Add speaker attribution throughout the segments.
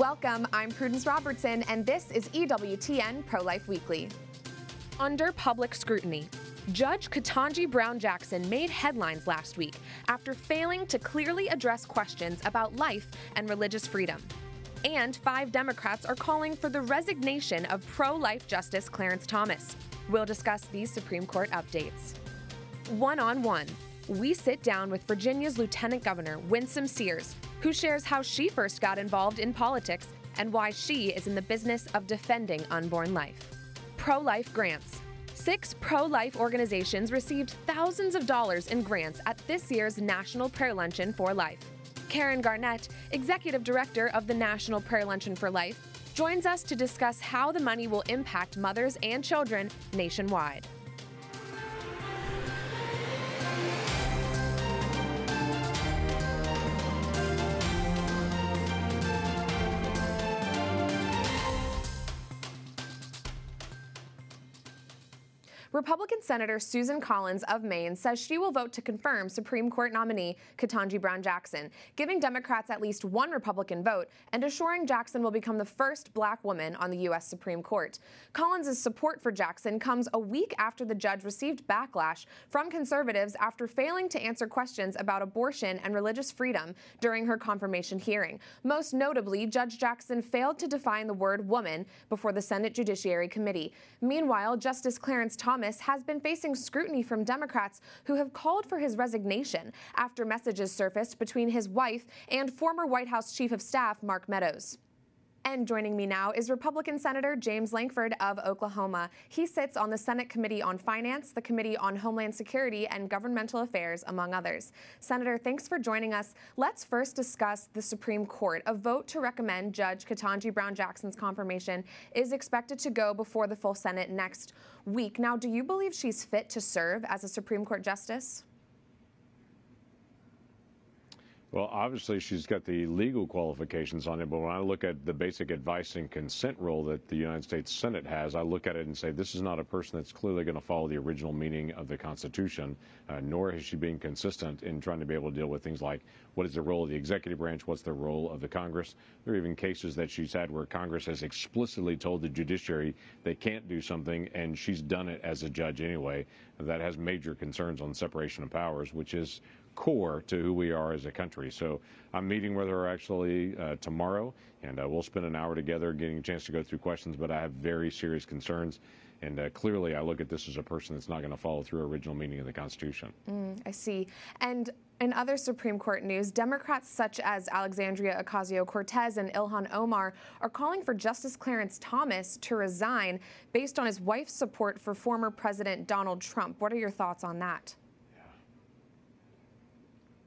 Speaker 1: Welcome, I'm Prudence Robertson, and this is EWTN Pro Life Weekly. Under public scrutiny, Judge Ketanji Brown Jackson made headlines last week after failing to clearly address questions about life and religious freedom. And five Democrats are calling for the resignation of pro life Justice Clarence Thomas. We'll discuss these Supreme Court updates. One on one, we sit down with Virginia's Lieutenant Governor Winsome Sears, who shares how she first got involved in politics and why she is in the business of defending unborn life. Pro life grants. Six pro life organizations received thousands of dollars in grants at this year's National Prayer Luncheon for Life. Karen Garnett, Executive Director of the National Prayer Luncheon for Life, joins us to discuss how the money will impact mothers and children nationwide. Republican Senator Susan Collins of Maine says she will vote to confirm Supreme Court nominee Ketanji Brown Jackson, giving Democrats at least one Republican vote and assuring Jackson will become the first black woman on the U.S. Supreme Court. Collins' support for Jackson comes a week after the judge received backlash from conservatives after failing to answer questions about abortion and religious freedom during her confirmation hearing. Most notably, Judge Jackson failed to define the word woman before the Senate Judiciary Committee. Meanwhile, Justice Clarence Thomas Has been facing scrutiny from Democrats who have called for his resignation after messages surfaced between his wife and former White House Chief of Staff Mark Meadows. And joining me now is Republican Senator James Lankford of Oklahoma. He sits on the Senate Committee on Finance, the Committee on Homeland Security and Governmental Affairs, among others. Senator, thanks for joining us. Let's first discuss the Supreme Court. A vote to recommend Judge Ketanji Brown Jackson's confirmation is expected to go before the full Senate next week. Now, do you believe she's fit to serve as a Supreme Court justice?
Speaker 2: Well, obviously, she's got the legal qualifications on it, but when I look at the basic advice and consent role that the United States Senate has, I look at it and say this is not a person that's clearly going to follow the original meaning of the Constitution, uh, nor has she been consistent in trying to be able to deal with things like what is the role of the executive branch, what's the role of the Congress. There are even cases that she's had where Congress has explicitly told the judiciary they can't do something, and she's done it as a judge anyway. That has major concerns on separation of powers, which is core to who we are as a country. So I'm meeting with her actually uh, tomorrow, and uh, we'll spend an hour together getting a chance to go through questions. But I have very serious concerns, and uh, clearly I look at this as a person that's not going to follow through original meaning of the Constitution.
Speaker 1: Mm, I see. And in other Supreme Court news, Democrats such as Alexandria Ocasio Cortez and Ilhan Omar are calling for Justice Clarence Thomas to resign based on his wife's support for former President Donald Trump. What are your thoughts on that?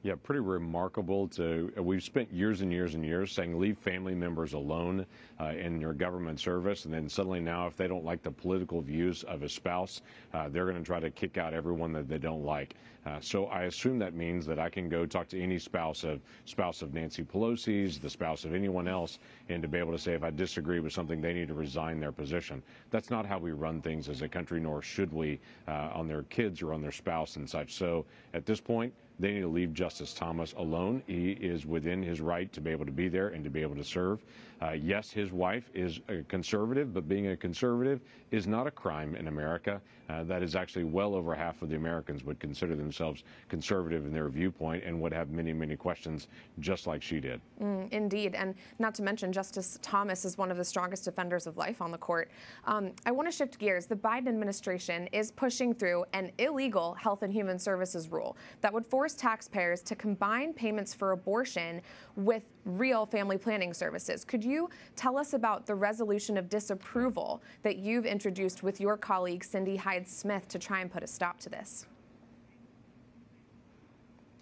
Speaker 2: Yeah, pretty remarkable. To we've spent years and years and years saying leave family members alone uh, in your government service, and then suddenly now, if they don't like the political views of a spouse, uh, they're going to try to kick out everyone that they don't like. Uh, so I assume that means that I can go talk to any spouse of spouse of Nancy Pelosi's, the spouse of anyone else, and to be able to say if I disagree with something, they need to resign their position. That's not how we run things as a country, nor should we uh, on their kids or on their spouse and such. So at this point. They need to leave Justice Thomas alone. He is within his right to be able to be there and to be able to serve. Uh, yes, his wife is a conservative, but being a conservative is not a crime in America. Uh, that is actually well over half of the Americans would consider themselves conservative in their viewpoint and would have many, many questions, just like she did.
Speaker 1: Mm, indeed. And not to mention, Justice Thomas is one of the strongest defenders of life on the court. Um, I want to shift gears. The Biden administration is pushing through an illegal Health and Human Services rule that would force taxpayers to combine payments for abortion with real family planning services. Could you tell us about the resolution of disapproval that you've introduced with your colleague Cindy Hyde Smith to try and put a stop to this?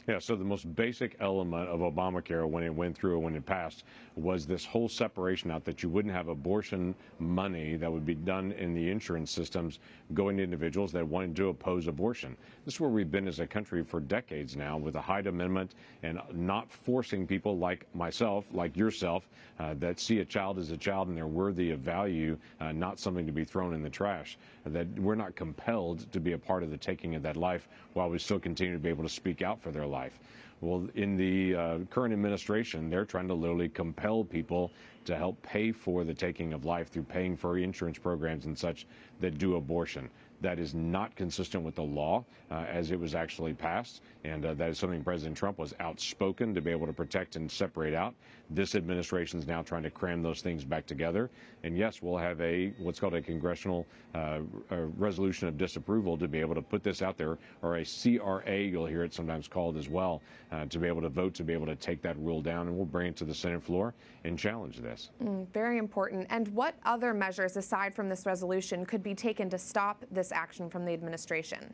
Speaker 2: Yeah, so the most basic element of Obamacare when it went through and when it passed was this whole separation out that you wouldn't have abortion money that would be done in the insurance systems going to individuals that wanted to oppose abortion. This is where we've been as a country for decades now with the Hyde Amendment and not forcing people like myself, like yourself, uh, that see a child as a child and they're worthy of value, uh, not something to be thrown in the trash. That we're not compelled to be a part of the taking of that life while we still continue to be able to speak out for their life. Well, in the uh, current administration, they're trying to literally compel people to help pay for the taking of life through paying for insurance programs and such that do abortion. That is not consistent with the law uh, as it was actually passed. And uh, that is something President Trump was outspoken to be able to protect and separate out. This administration is now trying to cram those things back together. And yes, we'll have a what's called a congressional uh, a resolution of disapproval to be able to put this out there, or a CRA, you'll hear it sometimes called as well, uh, to be able to vote to be able to take that rule down. And we'll bring it to the Senate floor and challenge this.
Speaker 1: Mm, very important. And what other measures, aside from this resolution, could be taken to stop this action from the administration?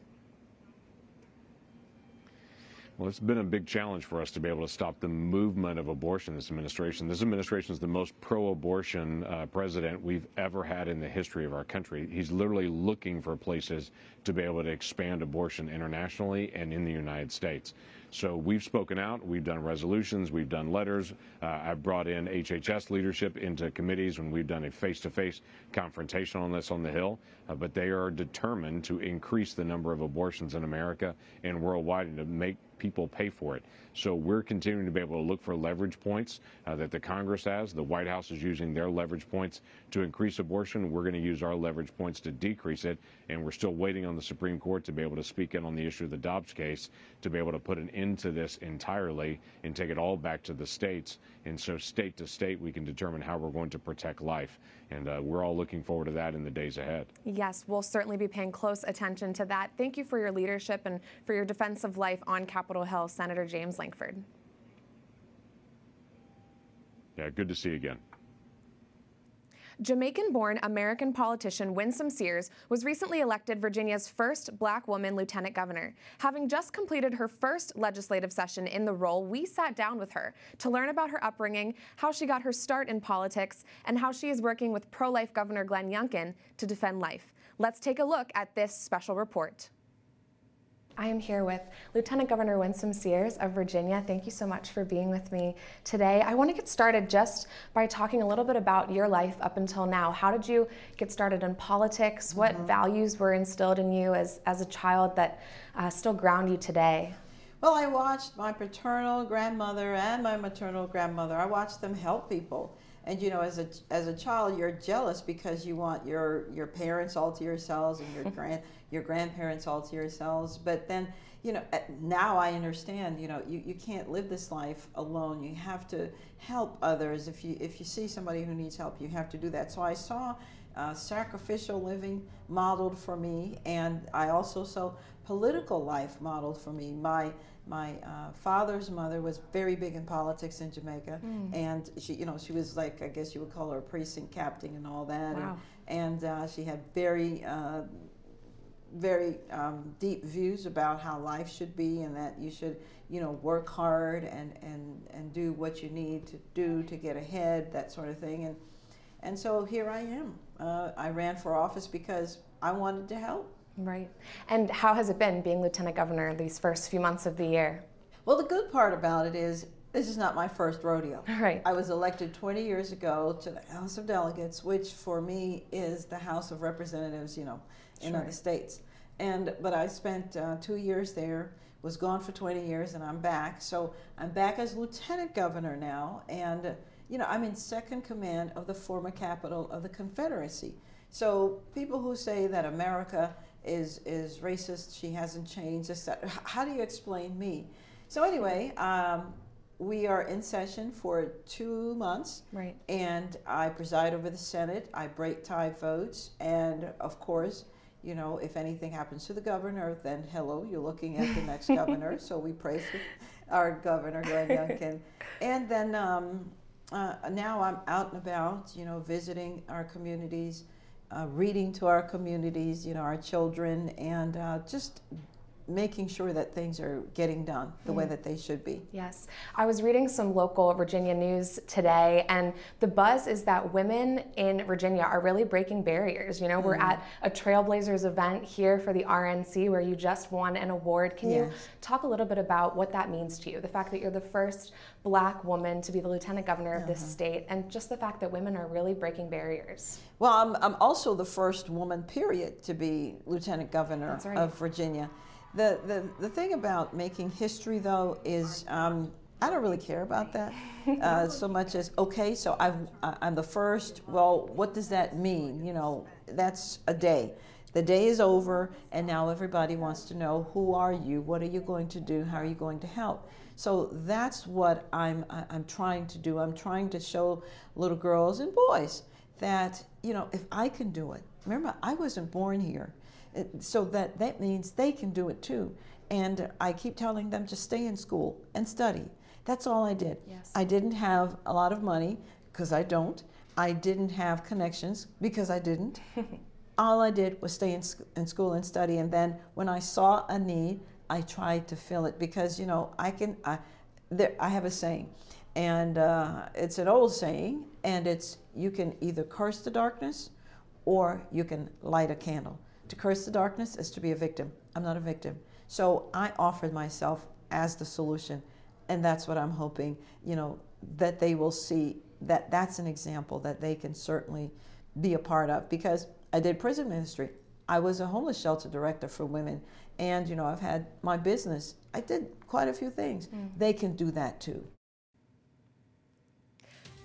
Speaker 2: Well, it's been a big challenge for us to be able to stop the movement of abortion in this administration. This administration is the most pro abortion uh, president we've ever had in the history of our country. He's literally looking for places to be able to expand abortion internationally and in the United States. So we've spoken out, we've done resolutions, we've done letters. Uh, I've brought in HHS leadership into committees when we've done a face to face confrontation on this on the Hill. Uh, but they are determined to increase the number of abortions in America and worldwide and to make people pay for it. So we're continuing to be able to look for leverage points uh, that the Congress has. The White House is using their leverage points to increase abortion. We're going to use our leverage points to decrease it. And we're still waiting on the Supreme Court to be able to speak in on the issue of the Dobbs case to be able to put an end to this entirely and take it all back to the states. And so, state to state, we can determine how we're going to protect life. And uh, we're all looking forward to that in the days ahead.
Speaker 1: Yes, we'll certainly be paying close attention to that. Thank you for your leadership and for your defense of life on Capitol Hill, Senator James Lankford.
Speaker 2: Yeah, good to see you again.
Speaker 1: Jamaican born American politician Winsome Sears was recently elected Virginia's first black woman lieutenant governor. Having just completed her first legislative session in the role, we sat down with her to learn about her upbringing, how she got her start in politics, and how she is working with pro life Governor Glenn Youngkin to defend life. Let's take a look at this special report. I am here with Lieutenant Governor Winsome Sears of Virginia. Thank you so much for being with me today. I want to get started just by talking a little bit about your life up until now. How did you get started in politics? What mm-hmm. values were instilled in you as, as a child that uh, still ground you today?
Speaker 3: Well, I watched my paternal grandmother and my maternal grandmother. I watched them help people. And you know, as a as a child, you're jealous because you want your your parents all to yourselves and your grand your grandparents all to yourselves. But then, you know, now I understand, you know, you, you can't live this life alone. You have to help others. If you, if you see somebody who needs help, you have to do that. So I saw uh, sacrificial living modeled for me, and I also saw political life modeled for me. My my uh, father's mother was very big in politics in Jamaica, mm. and she, you know, she was like I guess you would call her a precinct captain and all that,
Speaker 1: wow.
Speaker 3: and, and uh, she had very uh, very um, deep views about how life should be and that you should you know work hard and and and do what you need to do to get ahead that sort of thing. And and so here i am. Uh, i ran for office because i wanted to help
Speaker 1: right and how has it been being lieutenant governor these first few months of the year
Speaker 3: well the good part about it is this is not my first rodeo.
Speaker 1: Right.
Speaker 3: I was elected 20 years ago to the House of Delegates, which for me is the House of Representatives, you know, in sure. other states. And but I spent uh, two years there. Was gone for 20 years, and I'm back. So I'm back as lieutenant governor now, and you know I'm in second command of the former capital of the Confederacy. So people who say that America is is racist, she hasn't changed. Etc. How do you explain me? So anyway, um, we are in session for two months.
Speaker 1: Right.
Speaker 3: And I preside over the Senate. I break tie votes, and of course you know, if anything happens to the governor, then hello, you're looking at the next governor. So we praise our governor, Glenn Youngkin. And then um, uh, now I'm out and about, you know, visiting our communities, reading to our communities, you know, our children, and uh, just making sure that things are getting done the mm. way that they should be.
Speaker 1: Yes. I was reading some local Virginia news today, and the buzz is that women in Virginia are really breaking barriers. You know, mm. we're at a Trailblazers event here for the RNC where you just won an award. Can yes. you talk a little bit about what that means to you? The fact that you're the first black woman to be the lieutenant governor of uh-huh. this state, and just the fact that women are really breaking barriers.
Speaker 3: Well, I'm, I'm also the first woman, period, to be lieutenant governor right. of Virginia. The, the, the thing about making history, though, is um, I don't really care about that uh, so much as okay. So I've, I'm the first. Well, what does that mean? You know, that's a day. The day is over, and now everybody wants to know who are you? What are you going to do? How are you going to help? So that's what I'm I'm trying to do. I'm trying to show little girls and boys that you know if I can do it. Remember, I wasn't born here, so that that means they can do it too. And I keep telling them to stay in school and study. That's all I did.
Speaker 1: Yes.
Speaker 3: I didn't have a lot of money because I don't. I didn't have connections because I didn't. all I did was stay in, in school and study. And then when I saw a need, I tried to fill it because, you know, I can, I, there, I have a saying, and uh, it's an old saying, and it's you can either curse the darkness or you can light a candle. To curse the darkness is to be a victim. I'm not a victim. So I offered myself as the solution. And that's what I'm hoping, you know, that they will see that that's an example that they can certainly be a part of because I did prison ministry. I was a homeless shelter director for women. And, you know, I've had my business. I did quite a few things. Mm. They can do that too.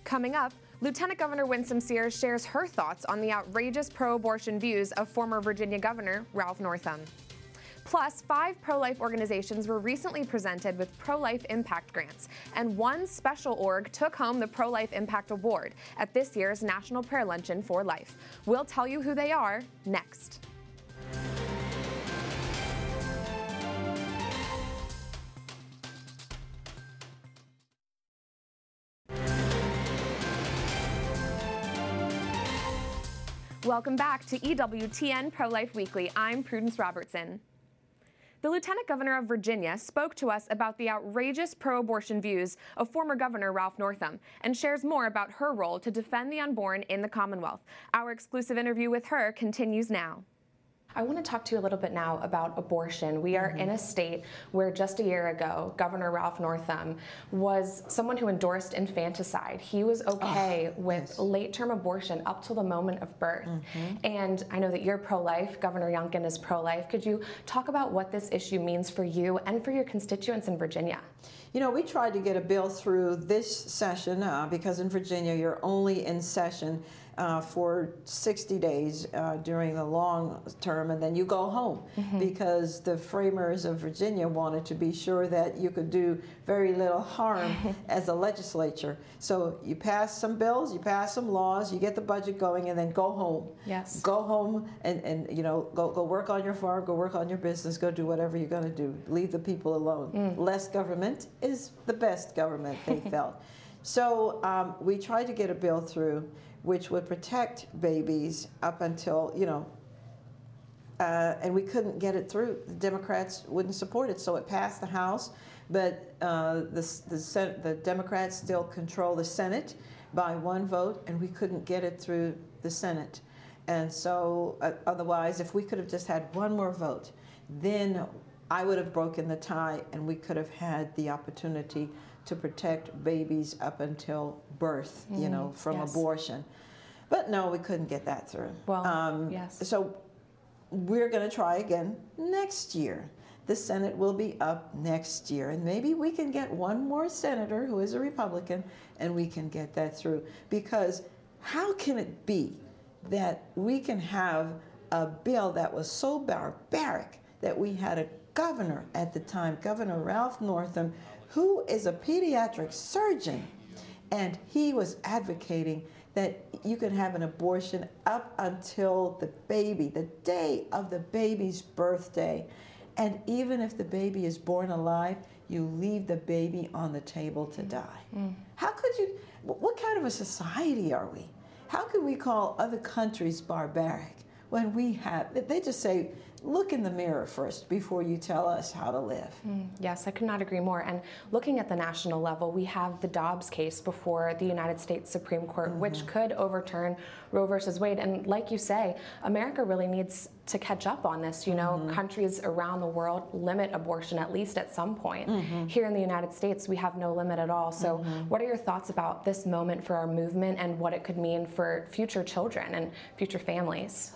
Speaker 1: Coming up, Lieutenant Governor Winsome Sears shares her thoughts on the outrageous pro abortion views of former Virginia Governor Ralph Northam. Plus, five pro life organizations were recently presented with pro life impact grants, and one special org took home the Pro Life Impact Award at this year's National Prayer Luncheon for Life. We'll tell you who they are next. Welcome back to EWTN Pro Life Weekly. I'm Prudence Robertson. The Lieutenant Governor of Virginia spoke to us about the outrageous pro abortion views of former Governor Ralph Northam and shares more about her role to defend the unborn in the Commonwealth. Our exclusive interview with her continues now. I want to talk to you a little bit now about abortion. We are mm-hmm. in a state where just a year ago, Governor Ralph Northam was someone who endorsed infanticide. He was okay oh, with yes. late term abortion up till the moment of birth. Mm-hmm. And I know that you're pro life, Governor Youngkin is pro life. Could you talk about what this issue means for you and for your constituents in Virginia?
Speaker 3: You know, we tried to get a bill through this session uh, because in Virginia you're only in session uh, for 60 days uh, during the long term, and then you go home mm-hmm. because the framers of Virginia wanted to be sure that you could do very little harm as a legislature. So you pass some bills, you pass some laws, you get the budget going, and then go home.
Speaker 1: Yes.
Speaker 3: Go home and, and you know go go work on your farm, go work on your business, go do whatever you're going to do. Leave the people alone. Mm. Less government is the best government. They felt. So um, we tried to get a bill through which would protect babies up until, you know, uh, and we couldn't get it through. The Democrats wouldn't support it, so it passed the House, but uh, the, the, Senate, the Democrats still control the Senate by one vote, and we couldn't get it through the Senate. And so, uh, otherwise, if we could have just had one more vote, then I would have broken the tie, and we could have had the opportunity to protect babies up until birth, mm, you know, mm-hmm. from yes. abortion. But no, we couldn't get that through.
Speaker 1: Well, um, yes.
Speaker 3: So we're going to try again next year. The Senate will be up next year, and maybe we can get one more senator who is a Republican, and we can get that through. Because how can it be that we can have a bill that was so barbaric that we had a governor at the time, Governor Ralph Northam, who is a pediatric surgeon, and he was advocating that you can have an abortion up until the baby, the day of the baby's birthday. And even if the baby is born alive, you leave the baby on the table to die. Mm. How could you? What kind of a society are we? How can we call other countries barbaric when we have, they just say, look in the mirror first before you tell us how to live. Mm,
Speaker 1: yes, I could not agree more. And looking at the national level, we have the Dobbs case before the United States Supreme Court, mm-hmm. which could overturn Roe versus Wade. And like you say, America really needs to catch up on this. You know, mm-hmm. countries around the world limit abortion at least at some point. Mm-hmm. Here in the United States, we have no limit at all. So, mm-hmm. what are your thoughts about this moment for our movement and what it could mean for future children and future families?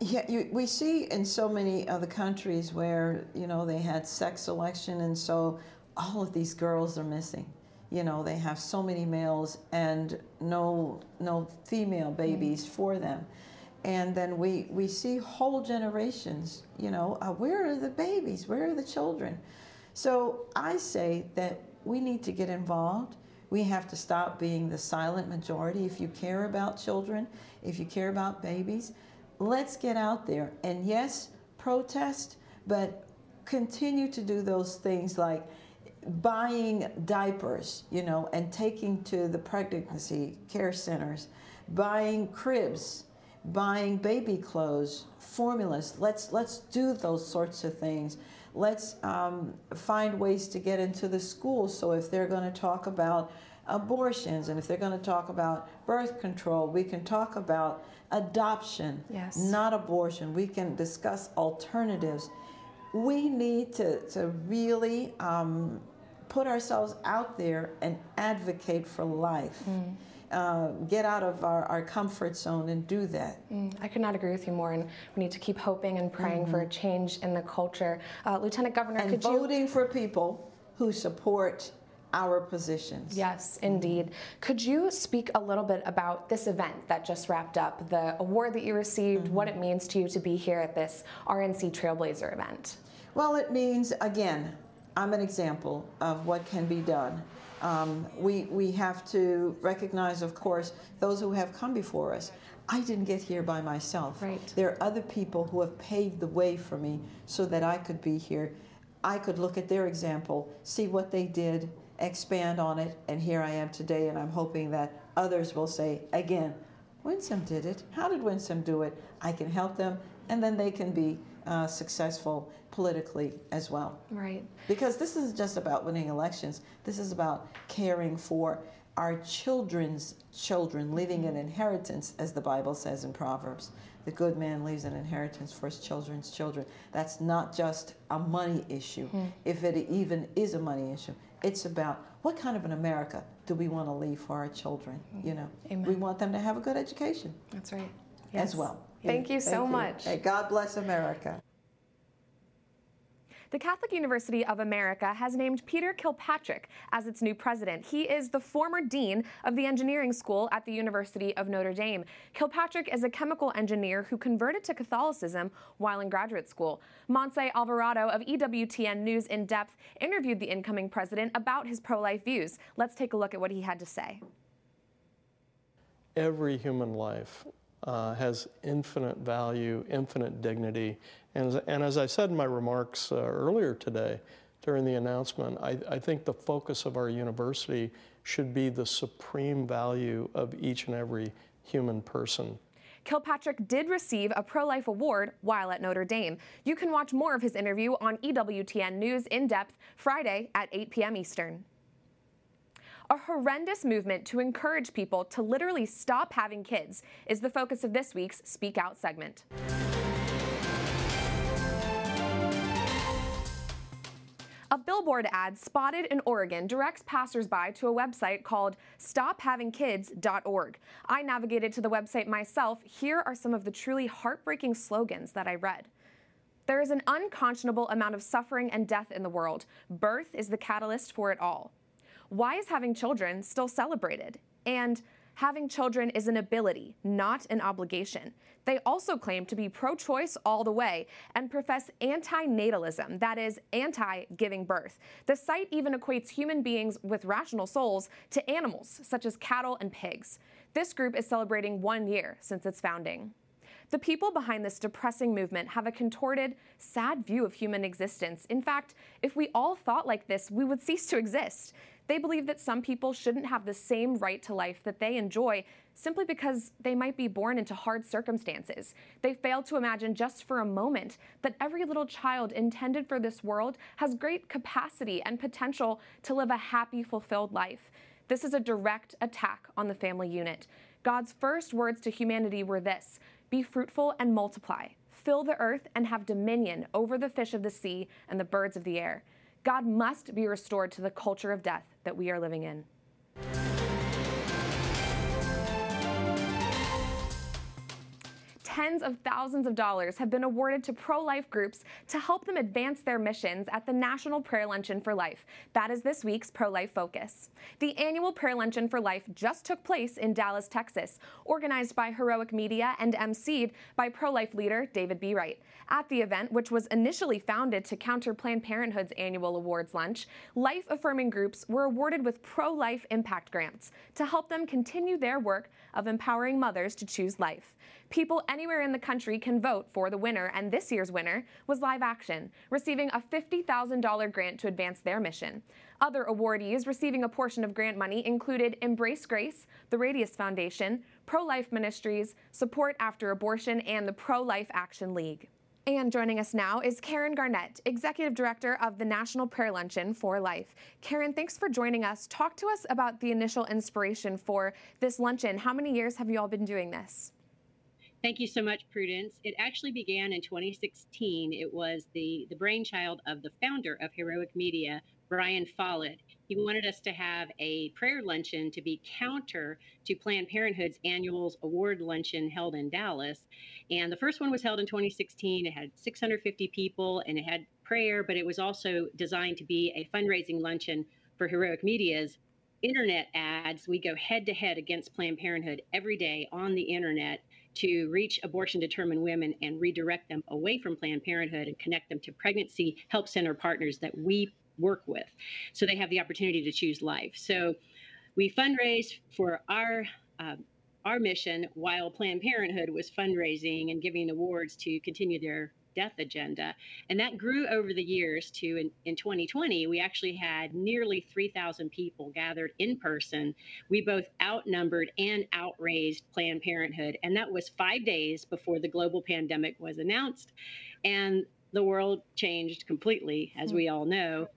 Speaker 3: Yeah, you, we see in so many other countries where you know they had sex selection, and so all of these girls are missing. You know, they have so many males and no no female babies for them. And then we, we see whole generations, you know, uh, where are the babies? Where are the children? So I say that we need to get involved. We have to stop being the silent majority. If you care about children, if you care about babies, let's get out there. And yes, protest, but continue to do those things like buying diapers, you know, and taking to the pregnancy care centers, buying cribs, buying baby clothes, formulas. Let's let's do those sorts of things. Let's um, find ways to get into the schools. So if they're going to talk about abortions and if they're going to talk about birth control, we can talk about adoption,
Speaker 1: yes.
Speaker 3: not abortion. We can discuss alternatives. We need to, to really um, put ourselves out there and advocate for life. Mm. Uh, get out of our, our, comfort zone and do that.
Speaker 1: Mm, I could not agree with you more, and we need to keep hoping and praying mm-hmm. for a change in the culture. Uh, Lieutenant Governor,
Speaker 3: and
Speaker 1: could
Speaker 3: voting
Speaker 1: you...
Speaker 3: for people who support our positions.
Speaker 1: Yes, indeed. Could you speak a little bit about this event that just wrapped up, the award that you received, mm-hmm. what it means to you to be here at this RNC Trailblazer event?
Speaker 3: Well, it means, again, I'm an example of what can be done. Um, we, we have to recognize, of course, those who have come before us. I didn't get here by myself.
Speaker 1: Right.
Speaker 3: There are other people who have paved the way for me so that I could be here. I could look at their example, see what they did, expand on it, and here I am today, and I'm hoping that others will say, again, Winsome did it. How did Winsome do it? I can help them, and then they can be uh, successful politically as well.
Speaker 1: Right.
Speaker 3: Because this isn't just about winning elections. This is about caring for our children's children, leaving an inheritance, as the Bible says in Proverbs. The good man leaves an inheritance for his children's children. That's not just a money issue, mm. if it even is a money issue. It's about what kind of an America do we want to leave for our children? You know,
Speaker 1: Amen.
Speaker 3: we want them to have a good education.
Speaker 1: That's right.
Speaker 3: Yes. As well.
Speaker 1: Thank you, so
Speaker 3: Thank you.
Speaker 1: much.
Speaker 3: Hey, God bless America.
Speaker 1: The Catholic University of America has named Peter Kilpatrick as its new president. He is the former dean of the engineering school at the University of Notre Dame. Kilpatrick is a chemical engineer who converted to Catholicism while in graduate school. Montse Alvarado of EWTN News in Depth interviewed the incoming president about his pro life views. Let's take a look at what he had to say.
Speaker 4: Every human life uh, has infinite value, infinite dignity. And, and as I said in my remarks uh, earlier today during the announcement, I, I think the focus of our university should be the supreme value of each and every human person.
Speaker 1: Kilpatrick did receive a pro life award while at Notre Dame. You can watch more of his interview on EWTN News in depth Friday at 8 p.m. Eastern a horrendous movement to encourage people to literally stop having kids is the focus of this week's Speak Out segment. A billboard ad spotted in Oregon directs passersby to a website called stophavingkids.org. I navigated to the website myself. Here are some of the truly heartbreaking slogans that I read. There is an unconscionable amount of suffering and death in the world. Birth is the catalyst for it all why is having children still celebrated? And having children is an ability, not an obligation. They also claim to be pro choice all the way and profess anti natalism, that is, anti giving birth. The site even equates human beings with rational souls to animals, such as cattle and pigs. This group is celebrating one year since its founding. The people behind this depressing movement have a contorted, sad view of human existence. In fact, if we all thought like this, we would cease to exist. They believe that some people shouldn't have the same right to life that they enjoy simply because they might be born into hard circumstances. They fail to imagine just for a moment that every little child intended for this world has great capacity and potential to live a happy, fulfilled life. This is a direct attack on the family unit. God's first words to humanity were this Be fruitful and multiply, fill the earth and have dominion over the fish of the sea and the birds of the air. God must be restored to the culture of death that we are living in. Tens of thousands of dollars have been awarded to pro life groups to help them advance their missions at the National Prayer Luncheon for Life. That is this week's Pro Life Focus. The annual Prayer Luncheon for Life just took place in Dallas, Texas, organized by Heroic Media and emceed by pro life leader David Bereit. At the event, which was initially founded to counter Planned Parenthood's annual awards lunch, life affirming groups were awarded with pro life impact grants to help them continue their work of empowering mothers to choose life. People anywhere in the country can vote for the winner, and this year's winner was Live Action, receiving a $50,000 grant to advance their mission. Other awardees receiving a portion of grant money included Embrace Grace, the Radiance Foundation, Pro Life Ministries, Support After Abortion, and the Pro Life Action League. And joining us now is Karen Garnett, Executive Director of the National Prayer Luncheon for Life. Karen, thanks for joining us. Talk to us about the initial inspiration for this luncheon. How many years have you all been doing this?
Speaker 5: Thank you so much, Prudence. It actually began in 2016. It was the, the brainchild of the founder of Heroic Media, Brian Follett. He wanted us to have a prayer luncheon to be counter to Planned Parenthood's annual award luncheon held in Dallas. And the first one was held in 2016. It had 650 people and it had prayer, but it was also designed to be a fundraising luncheon for Heroic Media's internet ads. We go head to head against Planned Parenthood every day on the internet to reach abortion determined women and redirect them away from Planned Parenthood and connect them to pregnancy help center partners that we work with. So they have the opportunity to choose life. So we fundraise for our uh, our mission while Planned Parenthood was fundraising and giving awards to continue their death agenda. And that grew over the years to in, in 2020, we actually had nearly 3,000 people gathered in person. We both outnumbered and outraised Planned Parenthood. And that was five days before the global pandemic was announced. And the world changed completely, as hmm. we all know.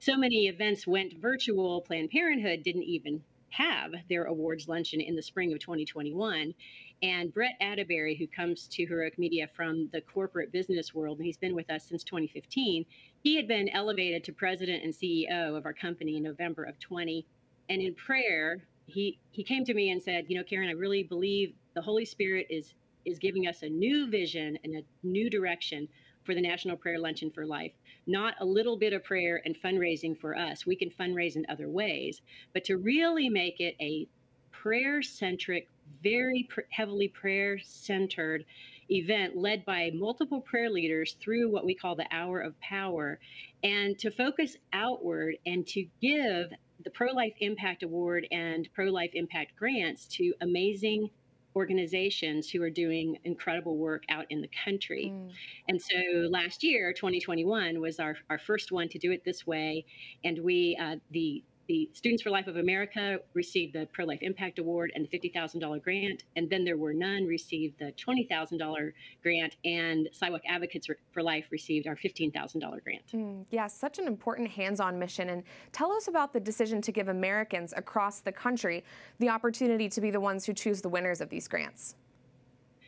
Speaker 5: So many events went virtual. Planned Parenthood didn't even have their awards luncheon in the spring of 2021. And Brett Atterbury, who comes to Heroic Media from the corporate business world, and he's been with us since 2015, he had been elevated to president and CEO of our company in November of 20. And in prayer, he, he came to me and said, You know, Karen, I really believe the Holy Spirit is, is giving us a new vision and a new direction for the National Prayer Luncheon for Life. Not a little bit of prayer and fundraising for us. We can fundraise in other ways, but to really make it a prayer centric, very pr- heavily prayer centered event led by multiple prayer leaders through what we call the Hour of Power, and to focus outward and to give the Pro Life Impact Award and Pro Life Impact grants to amazing organizations who are doing incredible work out in the country. Mm. And so last year, 2021, was our, our first one to do it this way. And we, uh, the the Students for Life of America received the Pro Life Impact Award and the $50,000 grant. And then there were none received the $20,000 grant, and Sidewalk Advocates for Life received our $15,000 grant.
Speaker 1: Mm, yeah, such an important hands on mission. And tell us about the decision to give Americans across the country the opportunity to be the ones who choose the winners of these grants.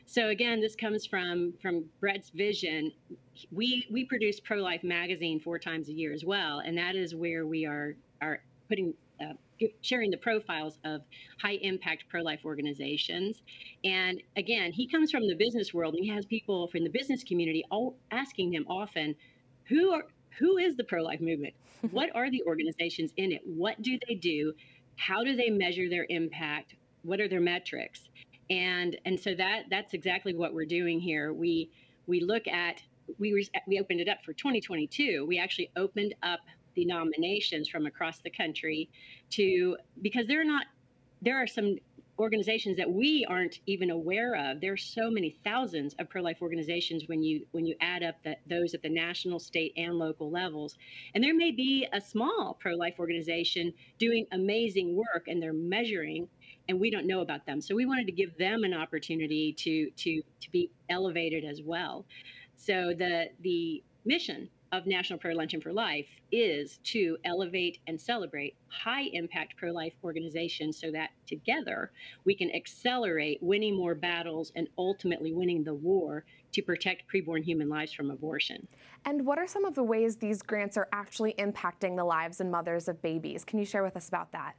Speaker 5: So again, this comes from from Brett's vision. We we produce Pro Life magazine four times a year as well, and that is where we are are putting uh, sharing the profiles of high impact pro life organizations. And again, he comes from the business world and he has people from the business community all asking him often, who are who is the pro life movement? what are the organizations in it? What do they do? How do they measure their impact? What are their metrics? And and so that that's exactly what we're doing here. We we look at we we opened it up for 2022. We actually opened up the nominations from across the country to because there are not there are some organizations that we aren't even aware of. There are so many thousands of pro-life organizations when you when you add up those at the national, state, and local levels. And there may be a small pro-life organization doing amazing work, and they're measuring, and we don't know about them. So we wanted to give them an opportunity to to to be elevated as well. So the the mission of National Prayer Luncheon for Life is to elevate and celebrate high impact pro life organizations so that together we can accelerate winning more battles and ultimately winning the war to protect preborn human lives from abortion.
Speaker 1: And what are some of the ways these grants are actually impacting the lives and mothers of babies? Can you share with us about that?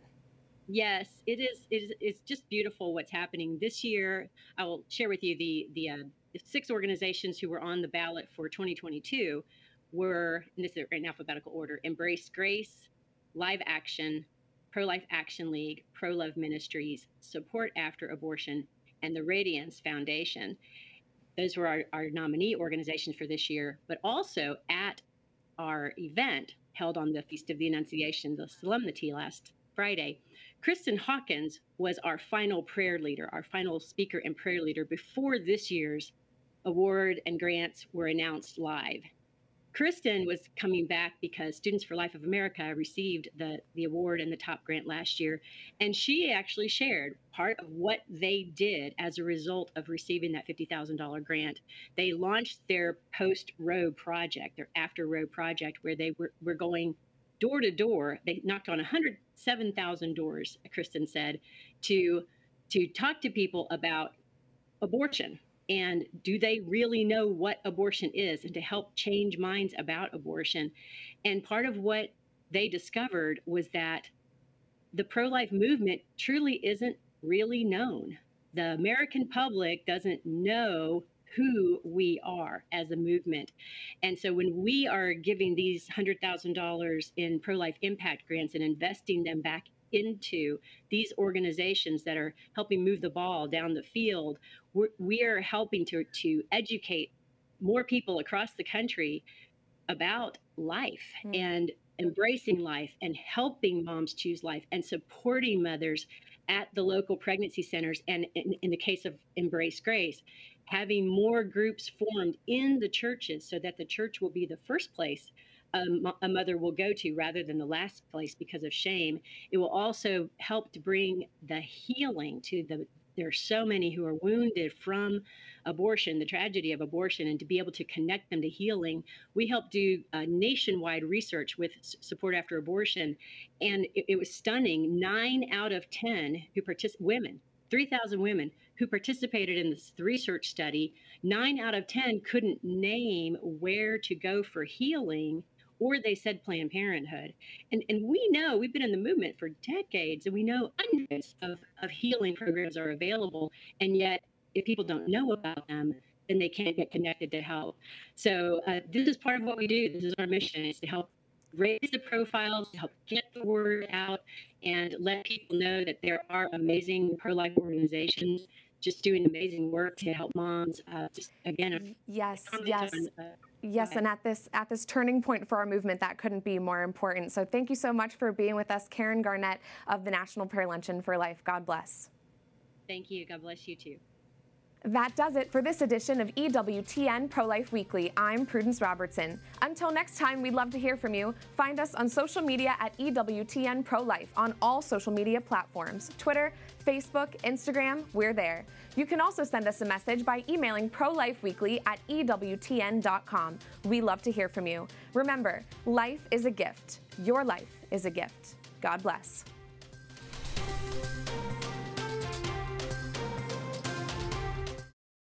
Speaker 5: Yes, it is. It is. It's just beautiful what's happening this year. I will share with you the the, uh, the six organizations who were on the ballot for 2022 were, and this is in alphabetical order: Embrace Grace, Live Action, Pro Life Action League, Pro Love Ministries, Support After Abortion, and the Radiance Foundation. Those were our, our nominee organizations for this year, but also at our event held on the Feast of the Annunciation, the solemnity last Friday, Kristan Hawkins was our final prayer leader, our final speaker and prayer leader before this year's award and grants were announced live. Kristan was coming back because Students for Life of America received the, the award and the top grant last year. And she actually shared part of what they did as a result of receiving that $50,000 grant. They launched their post Roe project, their after Roe project, where they were, were going door to door. They knocked on 107,000 doors, Kristan said, to, to talk to people about abortion and do they really know what abortion is and to help change minds about abortion and part of what they discovered was that the pro-life movement truly isn't really known the american public doesn't know who we are as a movement. And so when we are giving these $100,000 in pro life impact grants and investing them back into these organizations that are helping move the ball down the field, we're, we are helping to, to educate more people across the country about life mm. and embracing life and helping moms choose life and supporting mothers at the local pregnancy centers and in, in, the case of embrace grace having more groups formed in the churches so that the church will be the first place a, mother will go to rather than the last place because of shame. It will also help to bring the healing to the there are so many who are wounded from abortion, the tragedy of abortion, and to be able to connect them to healing. We helped do nationwide research with support after abortion, and it, it was stunning. Nine out of 10 who participate, women, 3,000 women who participated in this research study, nine out of 10 couldn't name where to go for healing or they said Planned Parenthood. And, and we know we've been in the movement for decades and we know hundreds of, of healing programs are available. And yet, if people don't know about them, then they can't get connected to help. So, uh, this is part of what we do. This is our mission is to help raise the profiles, to help get the word out, and let people know that there are amazing pro life organizations just doing amazing work to help moms. Uh, just again,
Speaker 1: yes, yes. Uh, Yes, and at this at this turning point for our movement, that couldn't be more important. So thank you so much for being with us, Karen Garnett of the National Prayer Luncheon for Life. God bless.
Speaker 5: Thank you. God bless you too.
Speaker 1: That does it for this edition of EWTN Pro Life Weekly. I'm Prudence Robertson. Until next time, we'd love to hear from you. Find us on social media at EWTN Pro Life on all social media platforms Twitter, Facebook, Instagram, we're there. You can also send us a message by emailing prolifeweekly at EWTN.com. We love to hear from you. Remember, life is a gift. Your life is a gift. God bless.